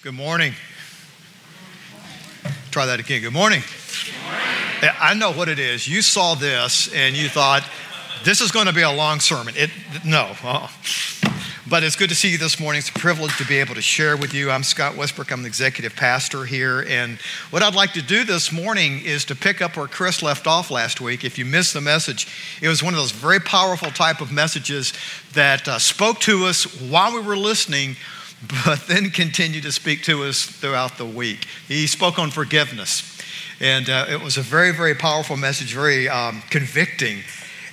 Good morning. Try that again. Good morning. Yeah, I know what it is. You saw this and you thought, this is going to be a long sermon. It, no. uh But it's good to see you this morning. It's a privilege to be able to share with you. I'm Scott Westbrook. I'm the executive pastor here. And what I'd like to do this morning is to pick up where Chris left off last week. If you missed the message, it was one of those very powerful type of messages that uh, spoke to us while we were listening, but then continued to speak to us throughout the week. He spoke on forgiveness. And uh, it was a very, very powerful message, very um, convicting.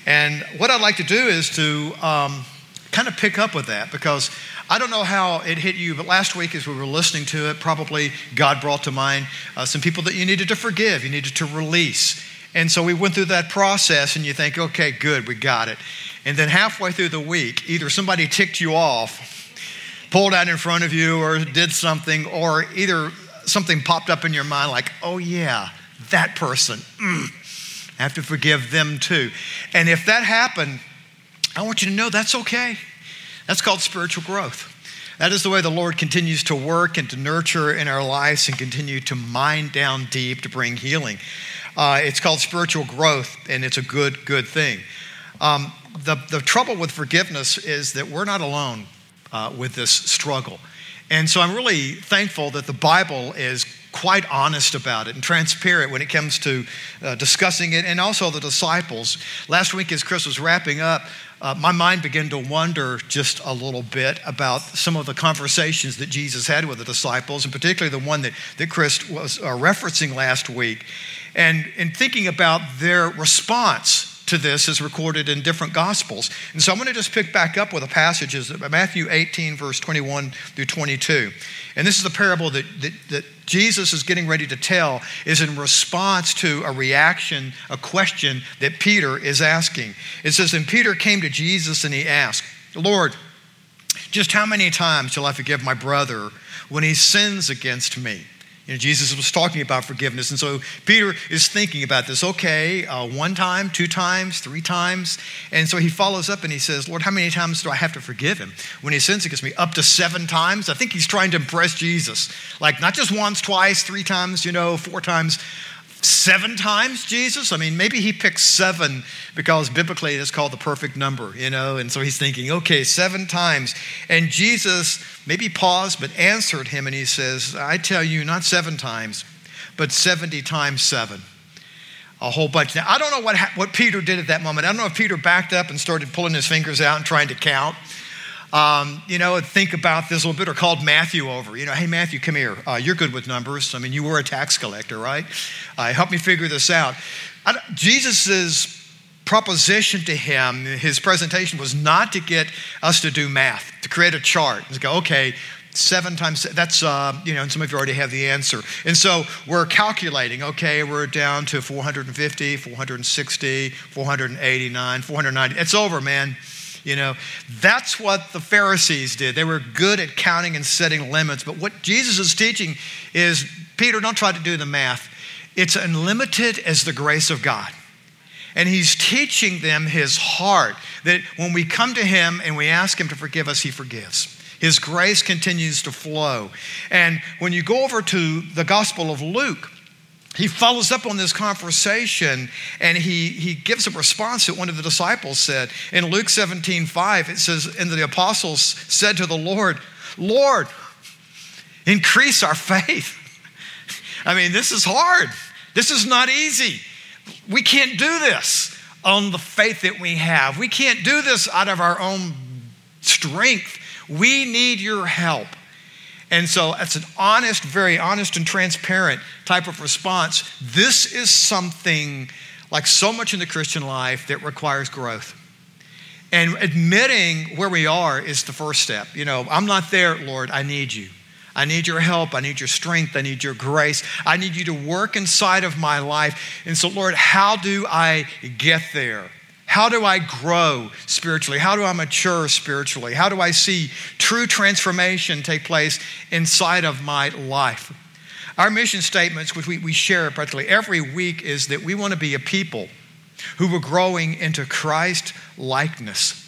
And what I'd like to do is to um, kind of pick up with that because I don't know how it hit you, but last week as we were listening to it, probably God brought to mind uh, some people that you needed to forgive, you needed to release. And so we went through that process, and you think, okay, good, we got it. And then halfway through the week, either somebody ticked you off, pulled out in front of you, or did something, or either something popped up in your mind like, oh, yeah, that person. Mm, I have to forgive them too. And if that happened, I want you to know that's okay. That's called spiritual growth. That is the way the Lord continues to work and to nurture in our lives and continue to mine down deep to bring healing. Uh, it's called spiritual growth, and it's a good, good thing. Um, the, the trouble with forgiveness is that we're not alone uh, with this struggle. And so I'm really thankful that the Bible is quite honest about it and transparent when it comes to uh, discussing it, and also the disciples. Last week, as Chris was wrapping up, uh, my mind began to wonder just a little bit about some of the conversations that Jesus had with the disciples, and particularly the one that, that Chris was uh, referencing last week, and, and thinking about their response to this is recorded in different gospels. And so I'm going to just pick back up with a passage, is Matthew 18, verse 21 through 22. And this is the parable that, that, that Jesus is getting ready to tell, is in response to a reaction, a question that Peter is asking. It says, And Peter came to Jesus and he asked, Lord, just how many times shall I forgive my brother when he sins against me? You know, Jesus was talking about forgiveness. And so Peter is thinking about this. Okay, uh, one time, two times, three times. And so he follows up and he says, Lord, how many times do I have to forgive him? When he sins against me, up to seven times. I think he's trying to impress Jesus. Like not just once, twice, three times, you know, four times seven times Jesus? I mean, maybe he picked seven because biblically it's called the perfect number, you know? And so he's thinking, okay, seven times. And Jesus maybe paused, but answered him and he says, I tell you, not seven times, but 70 times seven. A whole bunch. Now, I don't know what, what Peter did at that moment. I don't know if Peter backed up and started pulling his fingers out and trying to count. Um, you know, think about this a little bit, or called Matthew over. You know, hey, Matthew, come here. Uh, you're good with numbers. I mean, you were a tax collector, right? Uh, help me figure this out. Jesus' proposition to him, his presentation was not to get us to do math, to create a chart. To go, okay, seven times that's uh, you know and some of you already have the answer and so we're calculating okay we're down to 450 460 489 490 it's over man you know, that's what the Pharisees did. They were good at counting and setting limits. But what Jesus is teaching is Peter, don't try to do the math. It's unlimited as the grace of God. And he's teaching them his heart that when we come to him and we ask him to forgive us, he forgives. His grace continues to flow. And when you go over to the Gospel of Luke, he follows up on this conversation and he, he gives a response that one of the disciples said. In Luke 17 5, it says, And the apostles said to the Lord, Lord, increase our faith. I mean, this is hard. This is not easy. We can't do this on the faith that we have. We can't do this out of our own strength. We need your help. And so it's an honest, very honest and transparent type of response. This is something, like so much in the Christian life, that requires growth. And admitting where we are is the first step. You know, I'm not there, Lord, I need you. I need your help. I need your strength. I need your grace. I need you to work inside of my life. And so, Lord, how do I get there? How do I grow spiritually? How do I mature spiritually? How do I see true transformation take place inside of my life? Our mission statements, which we, we share practically every week, is that we want to be a people who are growing into Christ likeness.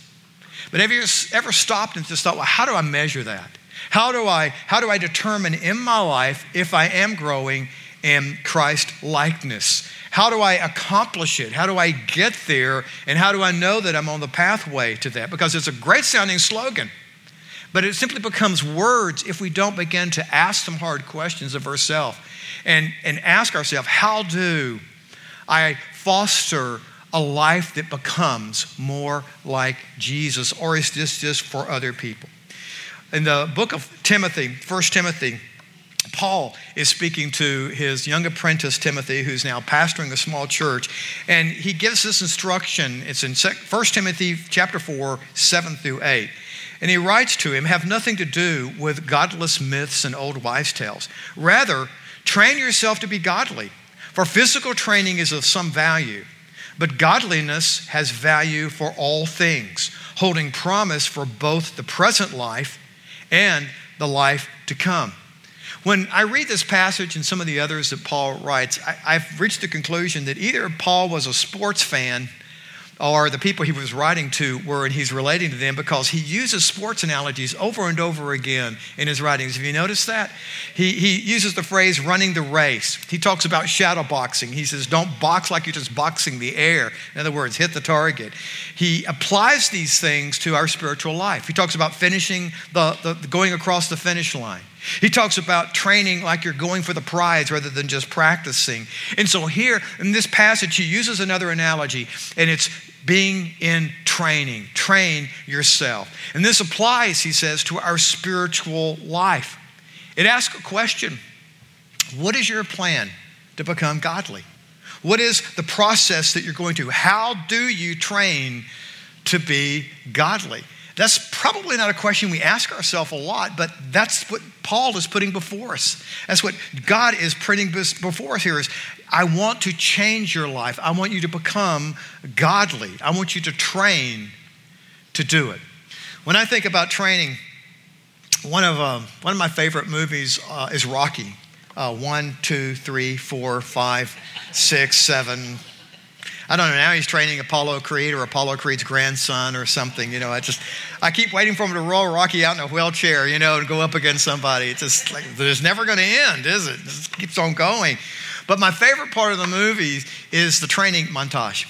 But have you ever stopped and just thought, well, how do I measure that? How do I, how do I determine in my life if I am growing in Christ likeness? How do I accomplish it? How do I get there? And how do I know that I'm on the pathway to that? Because it's a great sounding slogan, but it simply becomes words if we don't begin to ask some hard questions of ourselves and, and ask ourselves, how do I foster a life that becomes more like Jesus? Or is this just for other people? In the book of Timothy, 1 Timothy, Paul is speaking to his young apprentice Timothy, who's now pastoring a small church, and he gives this instruction. It's in 1 Timothy chapter 4, 7 through 8. And he writes to him, Have nothing to do with godless myths and old wives' tales. Rather, train yourself to be godly. For physical training is of some value, but godliness has value for all things, holding promise for both the present life and the life to come. When I read this passage and some of the others that Paul writes, I, have reached the conclusion that either Paul was a sports fan or the people he was writing to were, and he's relating to them because he uses sports analogies over and over again in his writings. Have you noticed that? He, he uses the phrase running the race. He talks about shadow boxing. He says, don't box like you're just boxing the air. In other words, hit the target. He applies these things to our spiritual life. He talks about finishing the, the going across the finish line. He talks about training like you're going for the prize rather than just practicing. And so, here in this passage, he uses another analogy, and it's being in training. Train yourself. And this applies, he says, to our spiritual life. It asks a question What is your plan to become godly? What is the process that you're going to? How do you train to be godly? That's probably not a question we ask ourselves a lot, but that's what Paul is putting before us. That's what God is putting before us here is I want to change your life. I want you to become godly. I want you to train to do it. When I think about training, one of, uh, one of my favorite movies uh, is Rocky. Uh, one, two, three, four, five, six, seven, I don't know, now he's training Apollo Creed or Apollo Creed's grandson or something. You know, I just, I keep waiting for him to roll Rocky out in a wheelchair, you know, and go up against somebody. It's just like, it's never going to end, is it? It just keeps on going. But my favorite part of the movie is the training montage.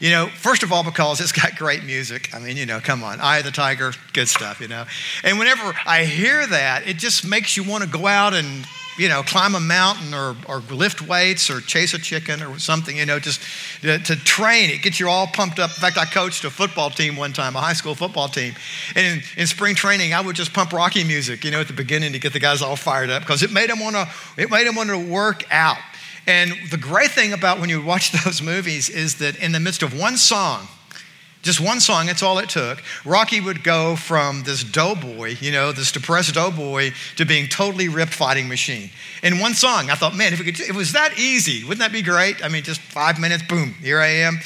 You know, first of all, because it's got great music. I mean, you know, come on, Eye of the Tiger, good stuff, you know. And whenever I hear that, it just makes you want to go out and you know, climb a mountain or, or lift weights or chase a chicken or something, you know, just to, to, train. It gets you all pumped up. In fact, I coached a football team one time, a high school football team. And in, in spring training, I would just pump Rocky music, you know, at the beginning to get the guys all fired up because it made them want to, it made them want to work out. And the great thing about when you watch those movies is that in the midst of one song, just one song, that's all it took. Rocky would go from this doughboy, you know, this depressed doughboy, to being totally ripped fighting machine. In one song, I thought, man, if it, could, it was that easy, wouldn't that be great? I mean, just five minutes, boom, here I am.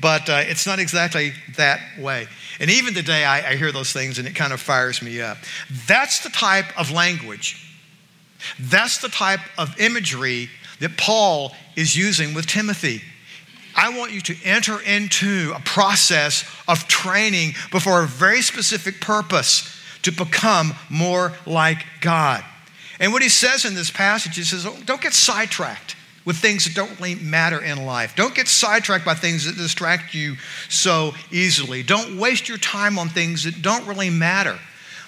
But uh, it's not exactly that way. And even today, I, I hear those things and it kind of fires me up. That's the type of language, that's the type of imagery that Paul is using with Timothy. I want you to enter into a process of training before a very specific purpose to become more like God. And what he says in this passage, he says, oh, don't get sidetracked with things that don't really matter in life. Don't get sidetracked by things that distract you so easily. Don't waste your time on things that don't really matter.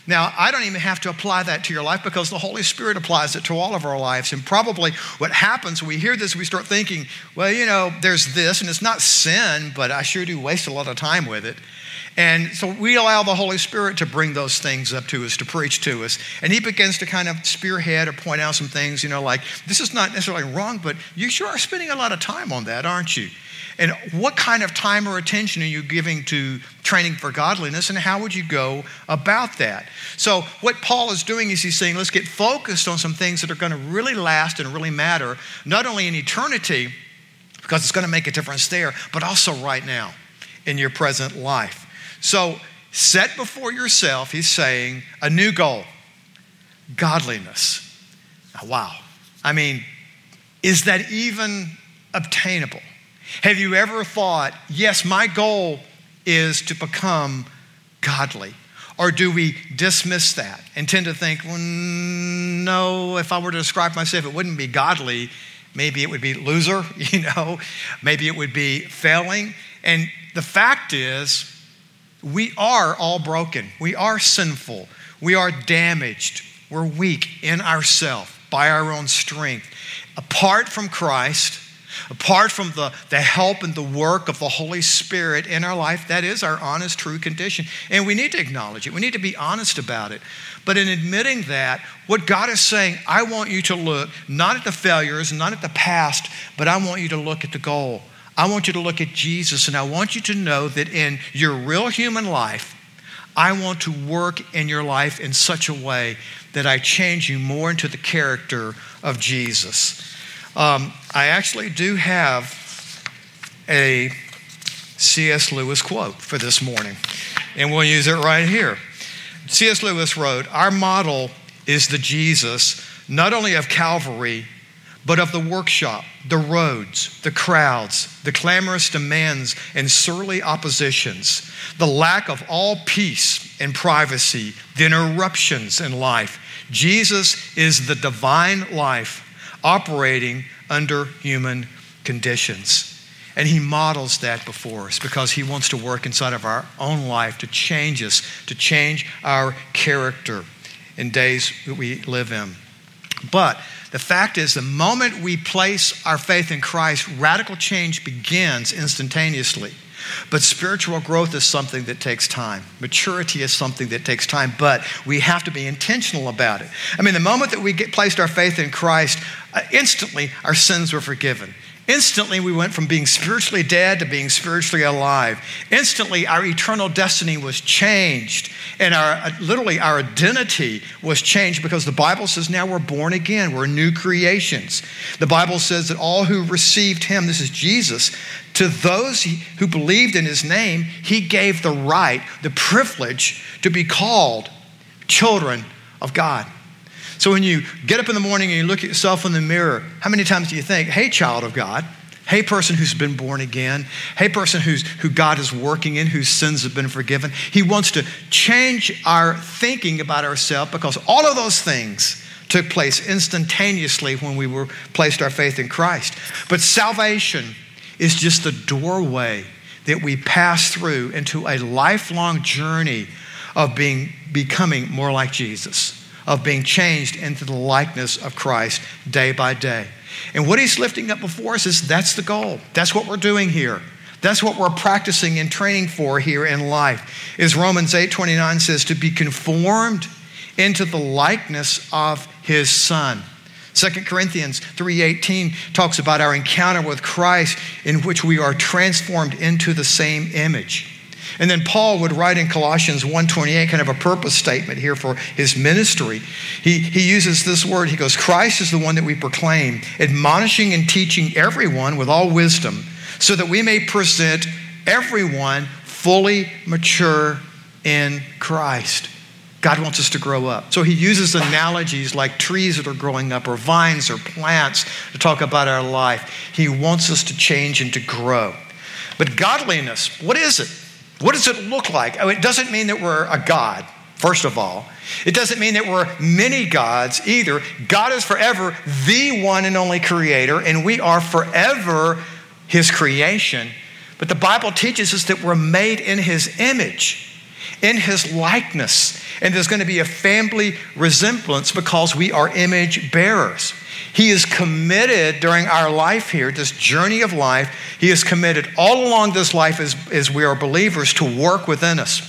Now, I don't even have to apply that to your life because the Holy Spirit applies it to all of our lives. And probably what happens when we hear this, we start thinking, well, you know, there's this, and it's not sin, but I sure do waste a lot of time with it. And so we allow the Holy Spirit to bring those things up to us, to preach to us. And He begins to kind of spearhead or point out some things, you know, like, this is not necessarily wrong, but you sure are spending a lot of time on that, aren't you? And what kind of time or attention are you giving to training for godliness, and how would you go about that? So, what Paul is doing is he's saying, let's get focused on some things that are going to really last and really matter, not only in eternity, because it's going to make a difference there, but also right now in your present life. So, set before yourself, he's saying, a new goal godliness. Now, wow. I mean, is that even obtainable? Have you ever thought, yes, my goal is to become godly? Or do we dismiss that and tend to think, well, no, if I were to describe myself, it wouldn't be godly. Maybe it would be loser, you know, maybe it would be failing. And the fact is, we are all broken. We are sinful. We are damaged. We're weak in ourselves by our own strength. Apart from Christ, apart from the, the help and the work of the Holy Spirit in our life, that is our honest, true condition. And we need to acknowledge it. We need to be honest about it. But in admitting that, what God is saying, I want you to look not at the failures, not at the past, but I want you to look at the goal. I want you to look at Jesus, and I want you to know that in your real human life, I want to work in your life in such a way that I change you more into the character of Jesus. Um, I actually do have a C.S. Lewis quote for this morning, and we'll use it right here. C.S. Lewis wrote, Our model is the Jesus not only of Calvary, but of the workshop, the roads, the crowds, the clamorous demands and surly oppositions, the lack of all peace and privacy, the interruptions in life. Jesus is the divine life operating under human conditions. And he models that before us because he wants to work inside of our own life to change us, to change our character in days that we live in. But the fact is, the moment we place our faith in Christ, radical change begins instantaneously. But spiritual growth is something that takes time. Maturity is something that takes time, but we have to be intentional about it. I mean, the moment that we get, placed our faith in Christ, uh, instantly our sins were forgiven. Instantly, we went from being spiritually dead to being spiritually alive. Instantly, our eternal destiny was changed, and our uh, literally our identity was changed because the Bible says now we're born again, we're new creations. The Bible says that all who received Him, this is Jesus, to those who believed in His name, He gave the right, the privilege to be called children of God. So when you get up in the morning and you look at yourself in the mirror, how many times do you think, hey, child of God? Hey, person who's been born again. Hey, person who's, who God is working in, whose sins have been forgiven. He wants to change our thinking about ourselves because all of those things took place instantaneously when we were placed our faith in Christ. But salvation is just the doorway that we pass through into a lifelong journey of being becoming more like Jesus of being changed into the likeness of Christ day by day. And what he's lifting up before us is that's the goal. That's what we're doing here. That's what we're practicing and training for here in life. Is Romans 8:29 says to be conformed into the likeness of his son. 2 Corinthians 3:18 talks about our encounter with Christ in which we are transformed into the same image. And then Paul would write in Colossians 1:28 kind of a purpose statement here for his ministry. He, he uses this word. He goes, Christ is the one that we proclaim, admonishing and teaching everyone with all wisdom, so that we may present everyone fully mature in Christ. God wants us to grow up. So he uses analogies like trees that are growing up or vines or plants to talk about our life. He wants us to change and to grow. But godliness, what is it? What does it look like? Oh, it doesn't mean that we're a God, first of all. It doesn't mean that we're many gods either. God is forever the one and only creator, and we are forever his creation. But the Bible teaches us that we're made in his image, in his likeness. And there's going to be a family resemblance because we are image bearers. He is committed during our life here, this journey of life, He is committed all along this life as, as we are believers to work within us.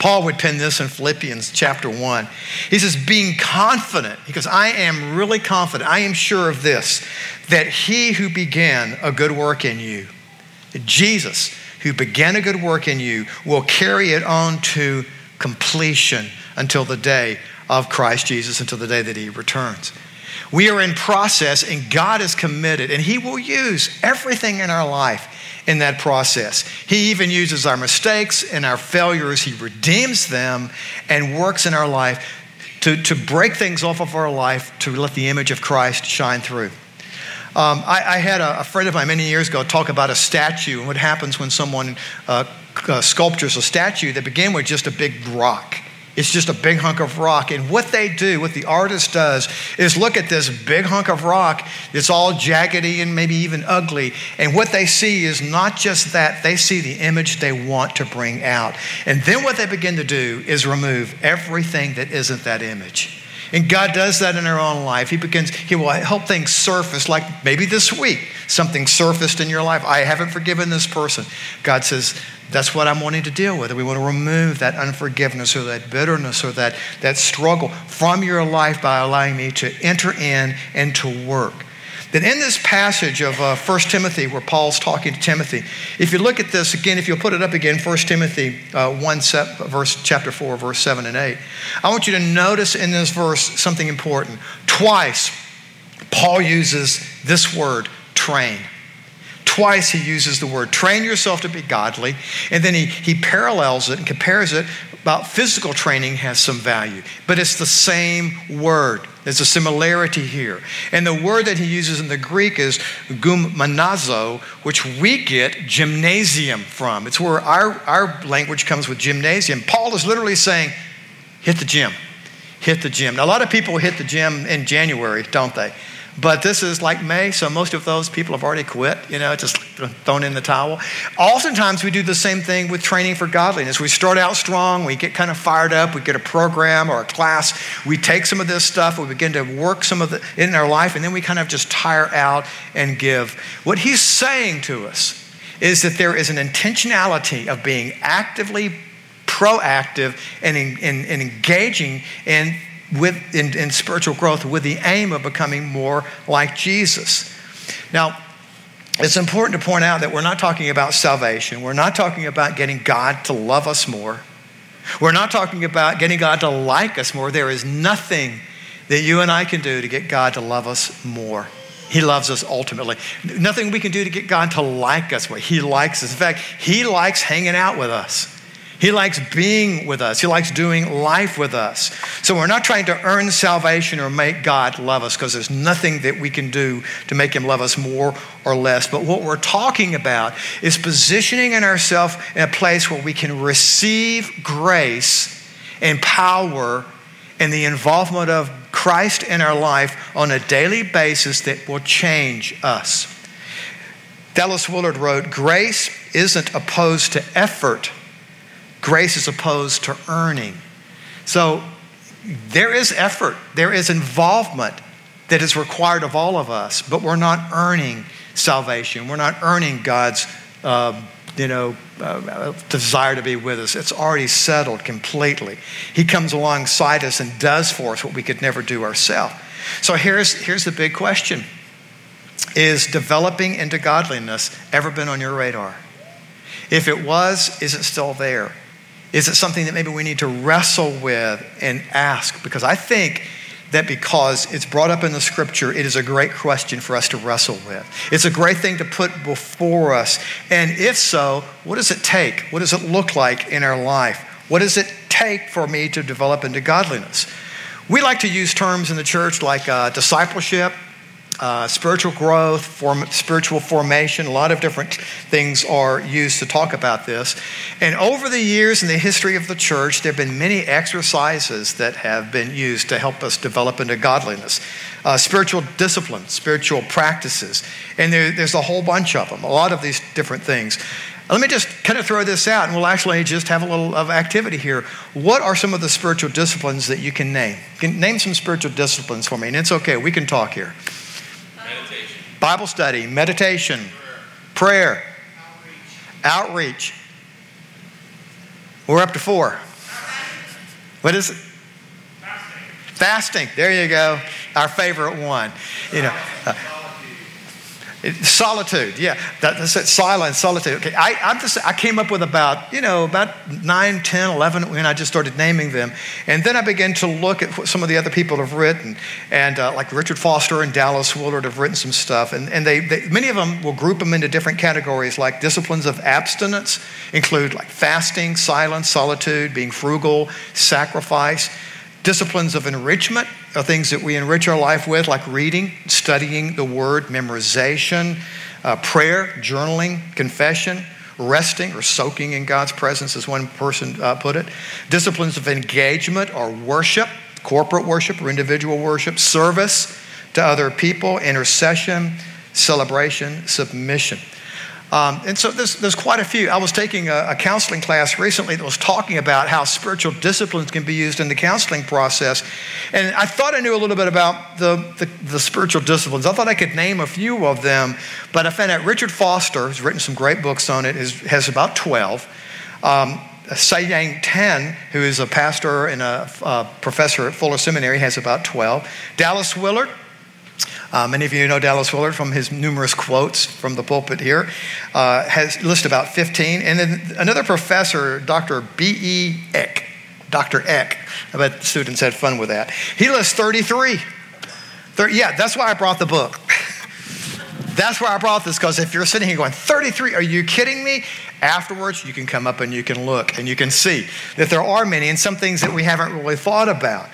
Paul would pen this in Philippians chapter 1. He says, being confident, goes, I am really confident, I am sure of this, that he who began a good work in you, Jesus, who began a good work in you, will carry it on to completion until the day of Christ Jesus, until the day that he returns. We are in process, and God is committed, and He will use everything in our life in that process. He even uses our mistakes and our failures, He redeems them and works in our life to, to break things off of our life to let the image of Christ shine through. Um, I, I, had a, a, friend of mine many years ago talk about a statue and what happens when someone uh, uh, sculptures, a statue that begin with just a big rock. It's just a big hunk of rock. And what they do, what the artist does, is look at this big hunk of rock It's all jaggedy and maybe even ugly. And what they see is not just that, they see the image they want to bring out. And then what they begin to do is remove everything that isn't that image. And God does that in our own life. He begins, He will help things surface, like maybe this week, something surfaced in your life. I haven't forgiven this person. God says, that's what I'm wanting to deal with. We want to remove that unforgiveness or that bitterness or that, that struggle from your life by allowing me to enter in and to work. Then, in this passage of uh, 1 Timothy, where Paul's talking to Timothy, if you look at this again, if you'll put it up again, 1 Timothy uh, 1, verse, chapter 4, verse 7 and 8, I want you to notice in this verse something important. Twice, Paul uses this word, train. Twice he uses the word train yourself to be godly, and then he, he parallels it and compares it about physical training has some value, but it's the same word. There's a similarity here. And the word that he uses in the Greek is gymnazo, which we get gymnasium from. It's where our, our language comes with gymnasium. Paul is literally saying, hit the gym. Hit the gym. Now, a lot of people hit the gym in January, don't they? But this is like May, so most of those people have already quit, you know, just thrown in the towel. Oftentimes, we do the same thing with training for godliness. We start out strong, we get kind of fired up, we get a program or a class, we take some of this stuff, we begin to work some of it in our life, and then we kind of just tire out and give. What he's saying to us is that there is an intentionality of being actively proactive and, in, in engaging in with, in, in spiritual growth with the aim of becoming more like Jesus. Now, it's important to point out that we're not talking about salvation. We're not talking about getting God to love us more. We're not talking about getting God to like us more. There is nothing that you and I can do to get God to love us more. He loves us ultimately. Nothing we can do to get God to like us more. He likes us. In fact, He likes hanging out with us. He likes being with us. He likes doing life with us. So we're not trying to earn salvation or make God love us because there's nothing that we can do to make him love us more or less. But what we're talking about is positioning in ourselves in a place where we can receive grace and power and the involvement of Christ in our life on a daily basis that will change us. Dallas Willard wrote, Grace isn't opposed to effort Grace is opposed to earning. So there is effort, there is involvement that is required of all of us, but we're not earning salvation. We're not earning God's, uh, you know, uh, desire to be with us. It's already settled completely. He comes alongside us and does for us what we could never do ourselves. So here's, here's the big question Is developing into godliness ever been on your radar? If it was, is it still there? Is it something that maybe we need to wrestle with and ask? Because I think that because it's brought up in the scripture, it is a great question for us to wrestle with. It's a great thing to put before us. And if so, what does it take? What does it look like in our life? What does it take for me to develop into godliness? We like to use terms in the church like uh, discipleship, uh, spiritual growth, form, spiritual formation. A lot of different things are used to talk about this. And over the years in the history of the church, there have been many exercises that have been used to help us develop into godliness. Uh, spiritual discipline, spiritual practices, and there, there's a whole bunch of them, a lot of these different things. Let me just kind of throw this out, and we'll actually just have a little of activity here. What are some of the spiritual disciplines that you can name? Can name some spiritual disciplines for me, and it's okay. We can talk here. Bible study, meditation, prayer, outreach. We're up to four. What is it? Fasting. Fasting. There you go. Our favorite one. You know. Uh, Solitude, yeah, that, that's it. Silence, solitude. Okay, I, I'm just, I came up with about, you know, about 9, 10, 11 when I just started naming them. And then I began to look at what some of the other people have written. And uh, like Richard Foster and Dallas Willard have written some stuff. And, and they, they, many of them will group them into different categories, like disciplines of abstinence include like fasting, silence, solitude, being frugal, sacrifice. Disciplines of enrichment are things that we enrich our life with, like reading, studying the word, memorization, uh, prayer, journaling, confession. resting or soaking in God's presence, as one person uh, put it. Disciplines of engagement or worship, corporate worship or individual worship, service to other people, intercession, celebration, submission. Um, and so there's, there's quite a few. I was taking a, a, counseling class recently that was talking about how spiritual disciplines can be used in the counseling process. And I thought I knew a little bit about the, the, the spiritual disciplines. I thought I could name a few of them, but I found out Richard Foster has written some great books on it, is, has about 12. Um, Sayang Tan, who is a pastor and a, a professor at Fuller Seminary, has about 12. Dallas Willard, uh, many of you know Dallas Willard from his numerous quotes from the pulpit here. Uh, has listed about 15. And then another professor, Dr. B.E. Eck, Dr. Eck, I bet students had fun with that. He lists 33. 30, yeah, that's why I brought the book. that's why I brought this, because if you're sitting here going, 33, are you kidding me? Afterwards, you can come up and you can look and you can see that there are many and some things that we haven't really thought about.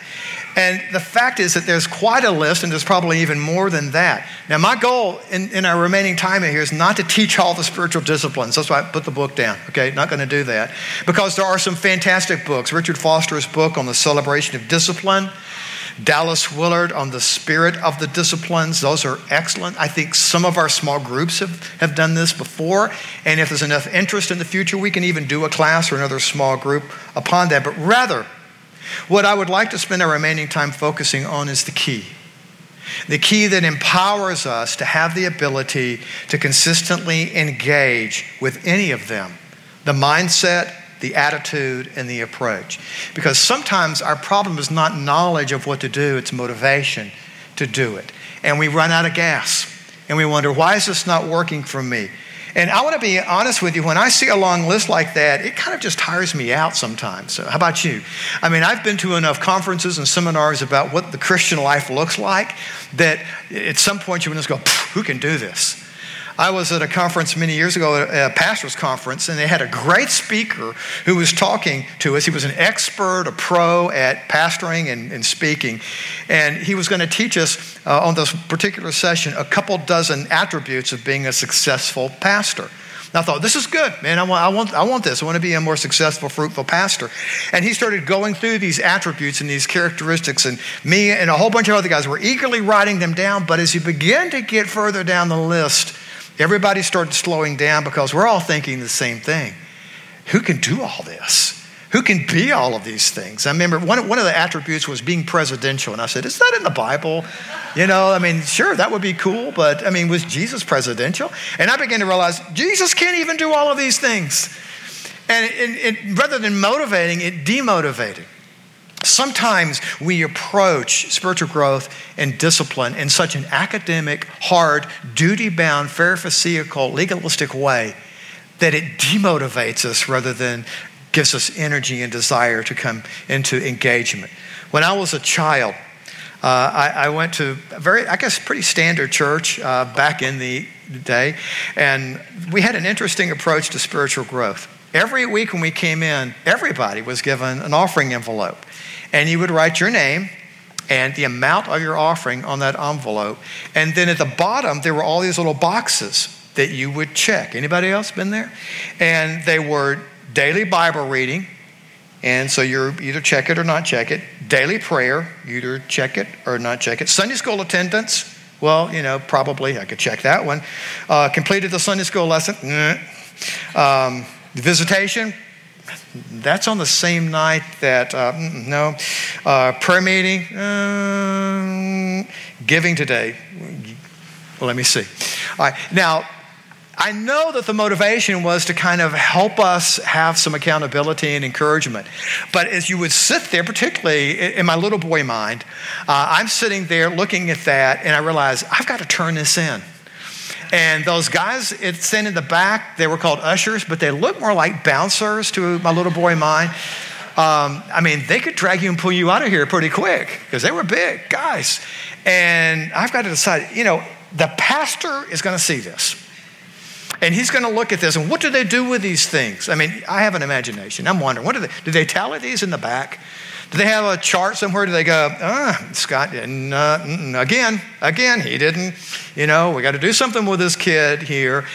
And the fact is that there's quite a list, and there's probably even more than that. Now, my goal in, in our remaining time here is not to teach all the spiritual disciplines. That's why I put the book down, okay? Not going to do that. Because there are some fantastic books. Richard Foster's book on the celebration of discipline, Dallas Willard on the spirit of the disciplines. Those are excellent. I think some of our small groups have, have done this before. And if there's enough interest in the future, we can even do a class or another small group upon that. But rather, what I would like to spend our remaining time focusing on is the key. The key that empowers us to have the ability to consistently engage with any of them the mindset, the attitude, and the approach. Because sometimes our problem is not knowledge of what to do, it's motivation to do it. And we run out of gas and we wonder, why is this not working for me? And I want to be honest with you, when I see a long list like that, it kind of just tires me out sometimes. So, how about you? I mean, I've been to enough conferences and seminars about what the Christian life looks like that at some point you would just go, who can do this? I was at a conference many years ago, a pastor's conference, and they had a great speaker who was talking to us. He was an expert, a pro at pastoring and, and speaking. And he was going to teach us uh, on this particular session a couple dozen attributes of being a successful pastor. And I thought, this is good, man. I want, I, want, I want this. I want to be a more successful, fruitful pastor. And he started going through these attributes and these characteristics. And me and a whole bunch of other guys were eagerly writing them down. But as you begin to get further down the list, Everybody started slowing down because we're all thinking the same thing. Who can do all this? Who can be all of these things? I remember one, one of the attributes was being presidential. And I said, Is that in the Bible? You know, I mean, sure, that would be cool, but I mean, was Jesus presidential? And I began to realize Jesus can't even do all of these things. And rather than motivating, it demotivated. Sometimes we approach spiritual growth and discipline in such an academic, hard, duty bound, pharisaical, legalistic way that it demotivates us rather than gives us energy and desire to come into engagement. When I was a child, uh, I, I, went to a very, I guess, pretty standard church uh, back in the day, and we had an interesting approach to spiritual growth. Every week when we came in, everybody was given an offering envelope and you would write your name and the amount of your offering on that envelope. And then at the bottom, there were all these little boxes that you would check. Anybody else been there? And they were daily Bible reading. And so you're either check it or not check it. Daily prayer, either check it or not check it. Sunday school attendance, well, you know, probably I could check that one. Uh, completed the Sunday school lesson, um, visitation, that's on the same night that, uh, no, uh, prayer meeting, uh, giving today. Well, let me see. All right, now, I know that the motivation was to kind of help us have some accountability and encouragement. But as you would sit there, particularly in my little boy mind, uh, I'm sitting there looking at that and I realize I've got to turn this in. And those guys it's in the back, they were called ushers, but they looked more like bouncers to my little boy mind. Um, I mean, they could drag you and pull you out of here pretty quick because they were big guys. And I've got to decide, you know, the pastor is going to see this. And he's going to look at this and what do they do with these things? I mean, I have an imagination. I'm wondering, what do they do? They tally these in the back? Do they have a chart somewhere? Do they go, ah, Scott, and, uh, again, again, he didn't, you know, we got to do something with this kid here.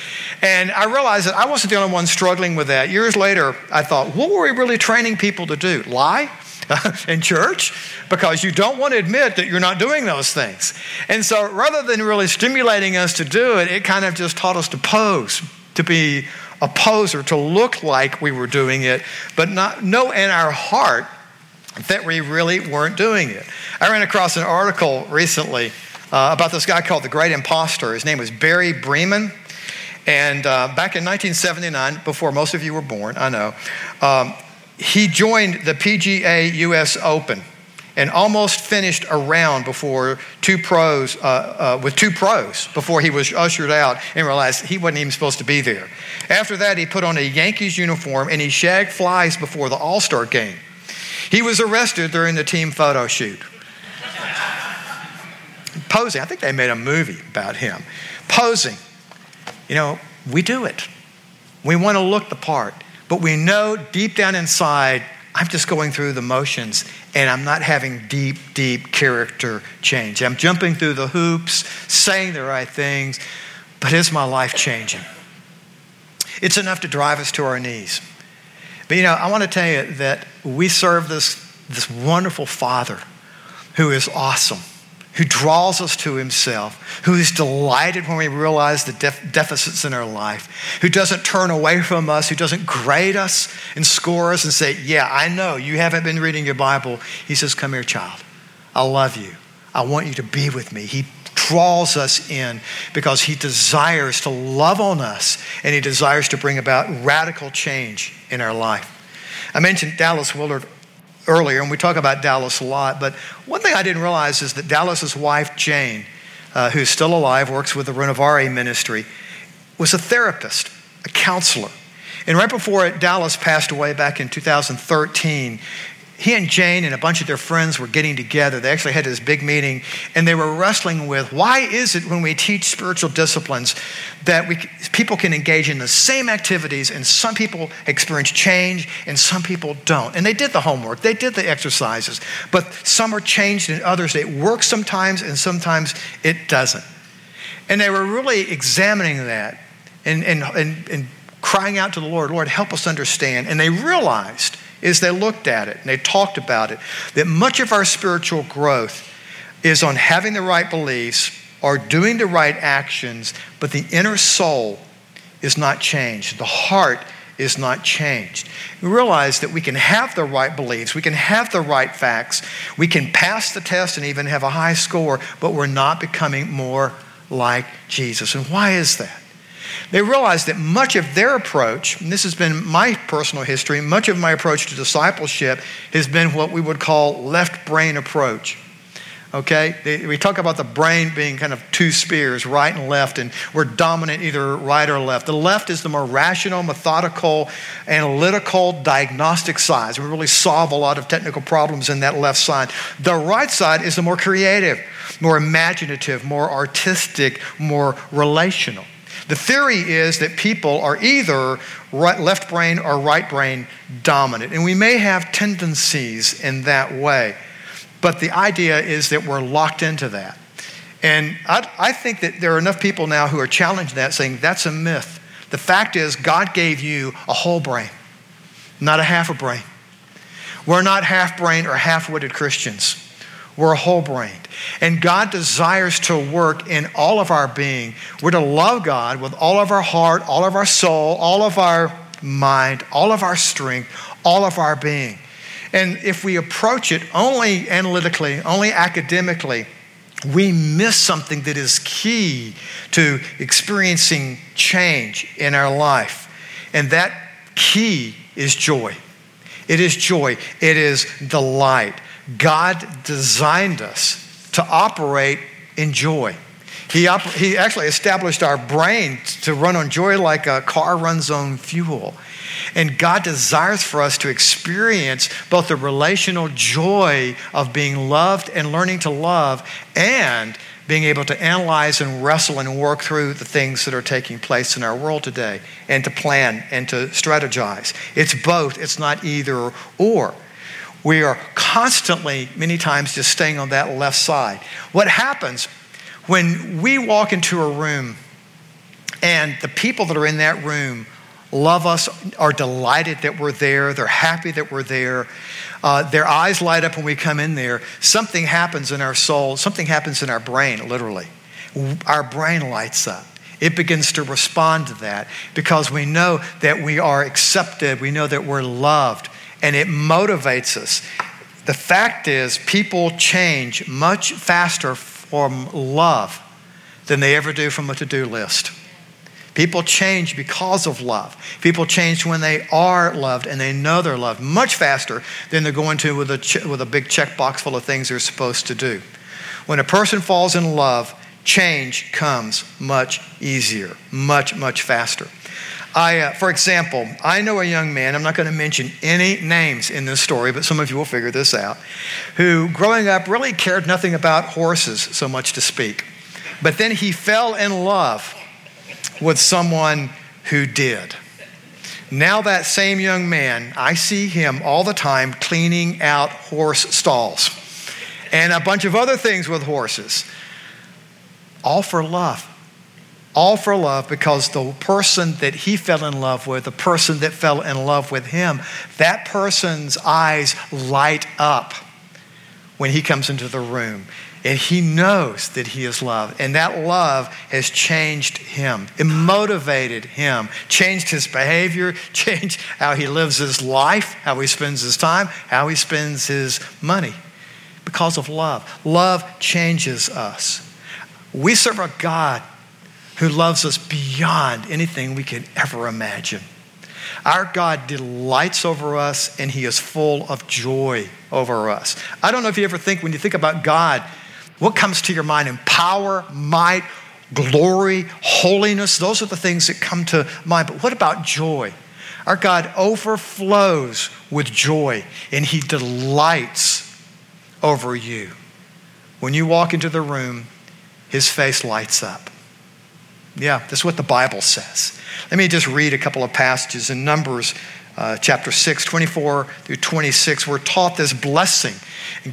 And I realized that I wasn't the only one struggling with that. Years later, I thought, what were we really training people to do? Lie? in church because you don't want to admit that you're not doing those things. And so rather than really stimulating us to do it, it kind of just taught us to pose, to be a poser, to look like we were doing it, but not know in our heart that we really weren't doing it. I ran across an article recently uh, about this guy called the Great Imposter. His name was Barry Bremen. And uh, back in 1979, before most of you were born, I know, um, he joined the PGA US Open and almost finished a round before two pros, uh, uh, with two pros before he was ushered out and realized he wasn't even supposed to be there. After that, he put on a Yankees uniform and he shagged flies before the All Star game. He was arrested during the team photo shoot. Posing, I think they made a movie about him. Posing, you know, we do it. We want to look the part, but we know deep down inside, I'm just going through the motions and I'm not having deep, deep character change. I'm jumping through the hoops, saying the right things, but is my life changing? It's enough to drive us to our knees. But you know, I want to tell you that we serve this, this wonderful Father who is awesome, who draws us to Himself, who is delighted when we realize the def- deficits in our life, who doesn't turn away from us, who doesn't grade us and score us and say, Yeah, I know you haven't been reading your Bible. He says, Come here, child. I love you. I want you to be with me. He draws us in because he desires to love on us and he desires to bring about radical change in our life. I mentioned Dallas Willard earlier, and we talk about Dallas a lot, but one thing I didn't realize is that Dallas's wife, Jane, uh, who's still alive, works with the Renovare ministry, was a therapist, a counselor. And right before Dallas passed away back in 2013, he and Jane and a bunch of their friends were getting together. They actually had this big meeting and they were wrestling with why is it when we teach spiritual disciplines that we, people can engage in the same activities and some people experience change and some people don't. And they did the homework, they did the exercises, but some are changed and others it works sometimes and sometimes it doesn't. And they were really examining that and, and, and, and crying out to the Lord, Lord, help us understand. And they realized is they looked at it and they talked about it. That much of our spiritual growth is on having the right beliefs or doing the right actions, but the inner soul is not changed. The heart is not changed. We realize that we can have the right beliefs, we can have the right facts, we can pass the test and even have a high score, but we're not becoming more like Jesus. And why is that? They realized that much of their approach, and this has been my personal history, much of my approach to discipleship has been what we would call left brain approach. Okay? We talk about the brain being kind of two spears, right and left, and we're dominant either right or left. The left is the more rational, methodical, analytical, diagnostic side. We really solve a lot of technical problems in that left side. The right side is the more creative, more imaginative, more artistic, more relational. The theory is that people are either right, left brain or right brain dominant, and we may have tendencies in that way. But the idea is that we're locked into that. And I, I think that there are enough people now who are challenging that, saying that's a myth. The fact is, God gave you a whole brain, not a half a brain. We're not half brain or half witted Christians. We're a whole brained. And God desires to work in all of our being. We're to love God with all of our heart, all of our soul, all of our mind, all of our strength, all of our being. And if we approach it only analytically, only academically, we miss something that is key to experiencing change in our life. And that key is joy. It is joy. It is delight. God designed us to operate in joy. He, op- he actually established our brain to run on joy like a car runs on fuel. And God desires for us to experience both the relational joy of being loved and learning to love and being able to analyze and wrestle and work through the things that are taking place in our world today and to plan and to strategize. It's both, it's not either or. We are constantly, many times, just staying on that left side. What happens when we walk into a room and the people that are in that room love us, are delighted that we're there, they're happy that we're there, uh, their eyes light up when we come in there, something happens in our soul, something happens in our brain, literally. Our brain lights up. It begins to respond to that because we know that we are accepted, we know that we're loved, and it motivates us. The fact is, people change much faster from love than they ever do from a to do list. People change because of love. People change when they are loved and they know they're loved much faster than they're going to with a, ch- with a big checkbox full of things they're supposed to do. When a person falls in love, change comes much easier, much, much faster. I, uh, for example, I know a young man, I'm not going to mention any names in this story, but some of you will figure this out, who growing up really cared nothing about horses, so much to speak. But then he fell in love with someone who did. Now, that same young man, I see him all the time cleaning out horse stalls and a bunch of other things with horses. All for love. All for love because the person that he fell in love with, the person that fell in love with him, that person's eyes light up when he comes into the room. And he knows that he is loved. And that love has changed him, it motivated him, changed his behavior, changed how he lives his life, how he spends his time, how he spends his money because of love. Love changes us. We serve a God who loves us beyond anything we could ever imagine. Our God delights over us and he is full of joy over us. I don't know if you ever think, when you think about God, what comes to your mind? In power, might, glory, holiness. Those are the things that come to mind. But what about joy? Our God overflows with joy and he delights over you. When you walk into the room, his face lights up. Yeah, that's what the Bible says. Let me just read a couple of passages in Numbers uh, chapter 6, 24 through 26. We're taught this blessing.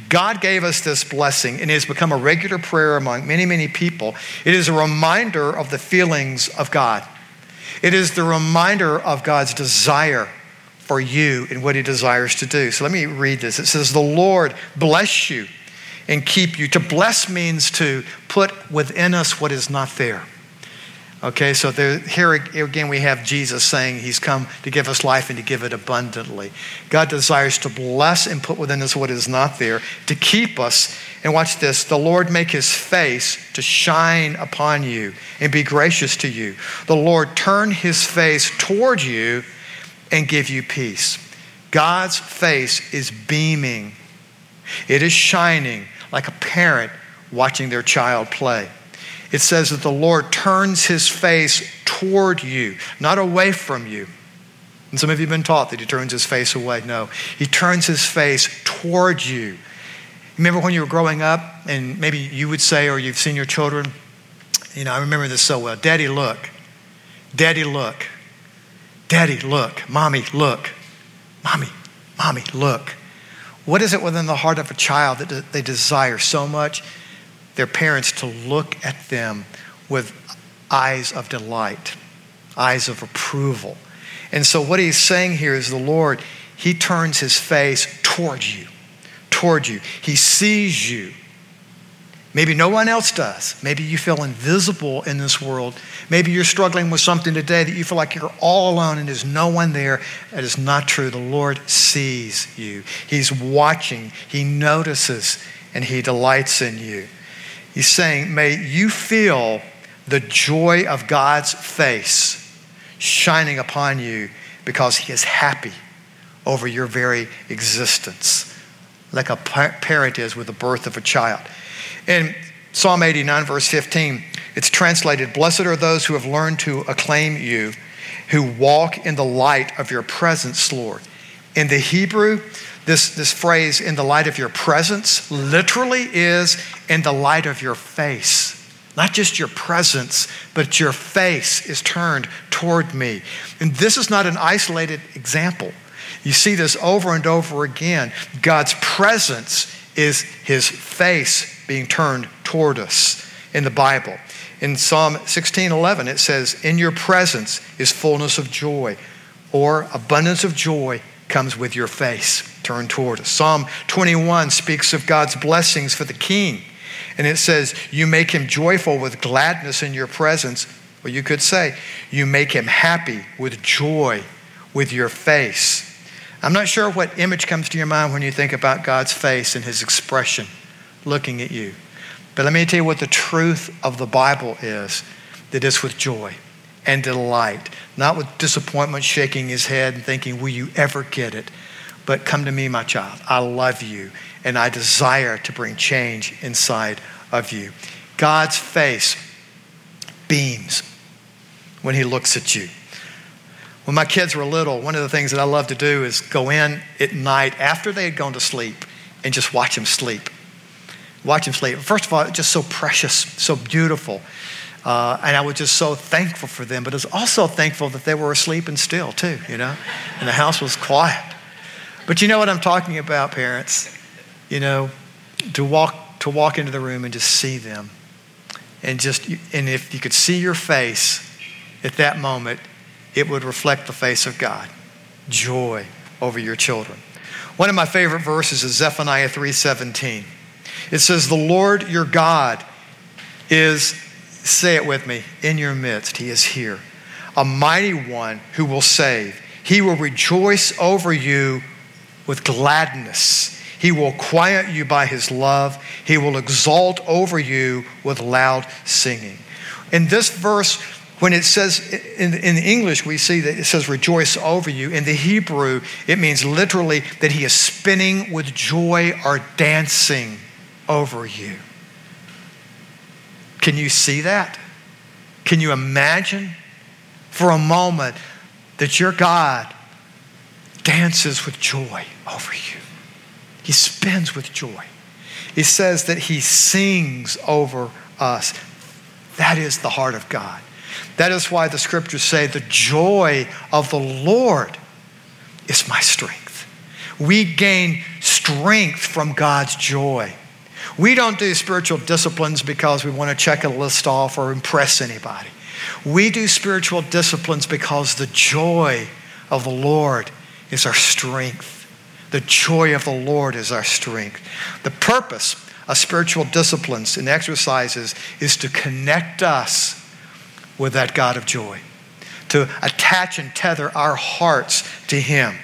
God gave us this blessing, and it has become a regular prayer among many, many people. It is a reminder of the feelings of God. It is the reminder of God's desire for you and what He desires to do. So let me read this. It says, The Lord bless you and keep you. To bless means to put within us what is not there. Okay, so there, here again we have Jesus saying he's come to give us life and to give it abundantly. God desires to bless and put within us what is not there, to keep us. And watch this the Lord make his face to shine upon you and be gracious to you. The Lord turn his face toward you and give you peace. God's face is beaming, it is shining like a parent watching their child play it says that the Lord turns his face toward you, not away from you. And some of you have been taught that he turns his face away. No, he turns his face toward you. Remember when you were growing up, and maybe you would say, or you've seen your children, you know, I remember this so well Daddy, look. Daddy, look. Daddy, look. Mommy, look. Mommy, mommy, look. What is it within the heart of a child that they desire so much? Their parents to look at them with eyes of delight, eyes of approval. And so, what he's saying here is the Lord, he turns his face towards you, towards you. He sees you. Maybe no one else does. Maybe you feel invisible in this world. Maybe you're struggling with something today that you feel like you're all alone and there's no one there. That is not true. The Lord sees you, He's watching, He notices, and He delights in you. He's saying, May you feel the joy of God's face shining upon you because He is happy over your very existence, like a parent is with the birth of a child. In Psalm 89, verse 15, it's translated Blessed are those who have learned to acclaim you, who walk in the light of your presence, Lord. In the Hebrew, this, this phrase, in the light of your presence, literally is in the light of your face. Not just your presence, but your face is turned toward me. And this is not an isolated example. You see this over and over again. God's presence is his face being turned toward us in the Bible. In Psalm 16:11 it says, "In your presence is fullness of joy," or abundance of joy comes with your face turned toward us. Psalm 21 speaks of God's blessings for the king. And it says, You make him joyful with gladness in your presence. Well, you could say, You make him happy with joy with your face. I'm not sure what image comes to your mind when you think about God's face and his expression looking at you. But let me tell you what the truth of the Bible is that it's with joy and delight, not with disappointment, shaking his head and thinking, Will you ever get it? But come to me, my child. I love you, and I desire to bring change inside of you. God's face beams when he looks at you. When my kids were little, one of the things that I loved to do is go in at night after they had gone to sleep and just watch them sleep watch them sleep. First of all, it's just so precious, so beautiful. Uh, and I was just so thankful for them, but I was also thankful that they were asleep and still, too, you know, and the house was quiet. But you know what I'm talking about, parents? You know, to walk, to walk into the room and just see them. And just, and if you could see your face at that moment, it would reflect the face of God. Joy over your children. One of my favorite verses is Zephaniah 3:17. It says, The Lord your God is, say it with me, in your midst. He is here. A mighty one who will save. He will rejoice over you with gladness. He will quiet you by his love. He will exalt over you with loud singing. In this verse, when it says in, in English, we see that it says rejoice over you. In the Hebrew, it means literally that he is spinning with joy or dancing over you. Can you see that? Can you imagine for a moment that your God dances with joy over you? He spins with joy. He says that he sings over us. That is the heart of God. That is why the scriptures say, The joy of the Lord is my strength. We gain strength from God's joy. We don't do spiritual disciplines because we want to check a list off or impress anybody. We do spiritual disciplines because the joy of the Lord is our strength. The joy of the Lord is our strength. The purpose of spiritual disciplines and exercises is to connect us with that God of joy, to attach and tether our hearts to Him.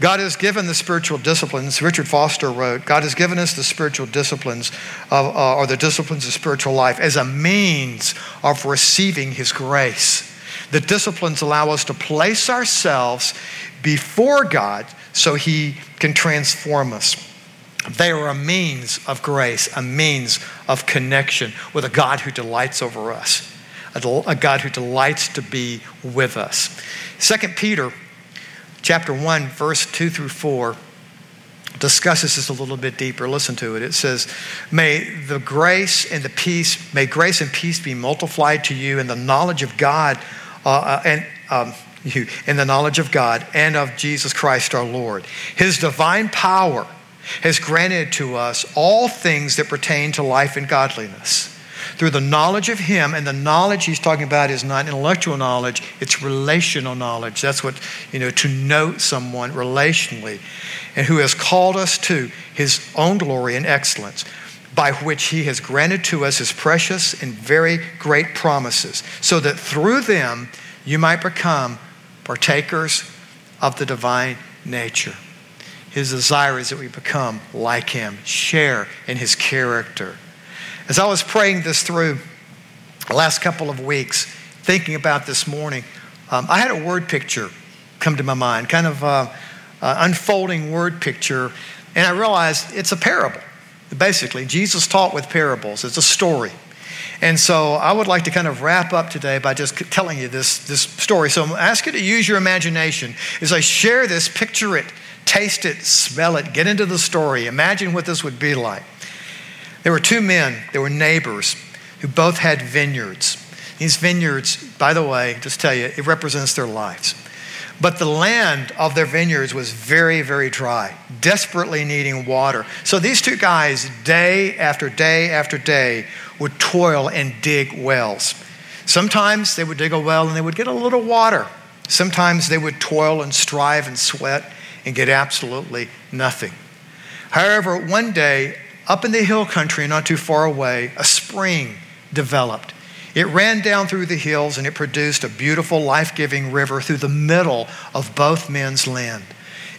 God has given the spiritual disciplines, Richard Foster wrote, God has given us the spiritual disciplines of, uh, or the disciplines of spiritual life as a means of receiving His grace. The disciplines allow us to place ourselves before God so He can transform us. They are a means of grace, a means of connection with a God who delights over us, a, a God who delights to be with us. Second Peter chapter 1, verse 2 through 4 discusses this a little bit deeper. Listen to it. It says, May the grace and the peace, may grace and peace be multiplied to you in the knowledge of God uh, uh, and um, you, in the knowledge of God and of Jesus Christ our Lord. His divine power has granted to us all things that pertain to life and godliness through the knowledge of Him, and the knowledge He's talking about is not intellectual knowledge, it's relational knowledge. That's what, you know, to know someone relationally, and who has called us to His own glory and excellence, by which He has granted to us His precious and very great promises, so that through them you might become partakers of the divine nature. His desire is that we become like Him, share in His character. As I was praying this through the last couple of weeks, thinking about this morning, um, I had a word picture come to my mind, kind of uh, uh, unfolding word picture, and I realized it's a parable. Basically, Jesus taught with parables. It's a story. And so I would like to kind of wrap up today by just telling you this, this story. So I'm asking you to use your imagination as I share this, picture it, taste it, smell it, get into the story. Imagine what this would be like. There were two men, they were neighbors, who both had vineyards. These vineyards, by the way, just tell you, it represents their lives. But the land of their vineyards was very, very dry, desperately needing water. So these two guys, day after day after day, would toil and dig wells. Sometimes they would dig a well and they would get a little water. Sometimes they would toil and strive and sweat and get absolutely nothing. However, one day, up in the hill country, not too far away, a spring developed. It ran down through the hills and it produced a beautiful, life giving river through the middle of both men's land.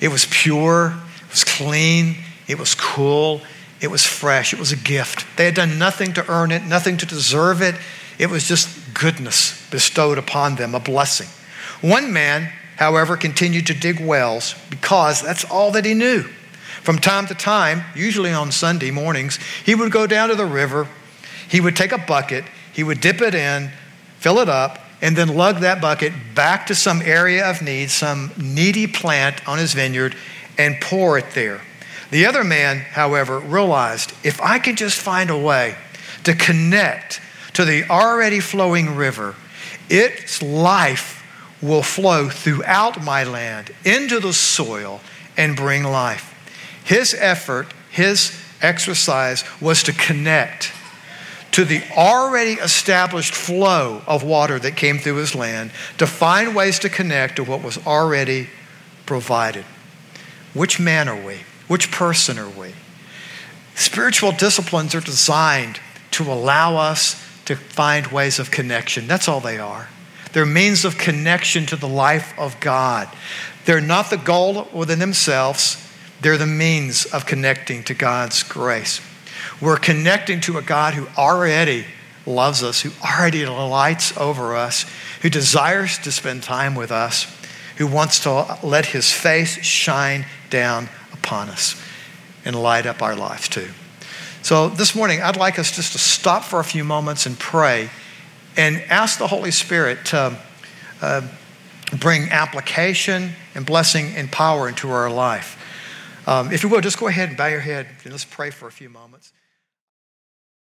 It was pure, it was clean, it was cool, it was fresh, it was a gift. They had done nothing to earn it, nothing to deserve it. It was just goodness bestowed upon them, a blessing. One man, however, continued to dig wells because that's all that he knew. From time to time, usually on Sunday mornings, he would go down to the river, he would take a bucket, he would dip it in, fill it up, and then lug that bucket back to some area of need, some needy plant on his vineyard, and pour it there. The other man, however, realized if I can just find a way to connect to the already flowing river, its life will flow throughout my land into the soil and bring life. His effort, his exercise was to connect to the already established flow of water that came through his land, to find ways to connect to what was already provided. Which man are we? Which person are we? Spiritual disciplines are designed to allow us to find ways of connection. That's all they are. They're means of connection to the life of God. They're not the goal within themselves, they're the means of connecting to God's grace. We're connecting to a God who already loves us, who already delights over us, who desires to spend time with us, who wants to let his face shine down upon us and light up our lives too. So this morning, I'd like us just to stop for a few moments and pray and ask the Holy Spirit to uh, bring application and blessing and power into our life. Um, if you will, just go ahead and bow your head and let's pray for a few moments.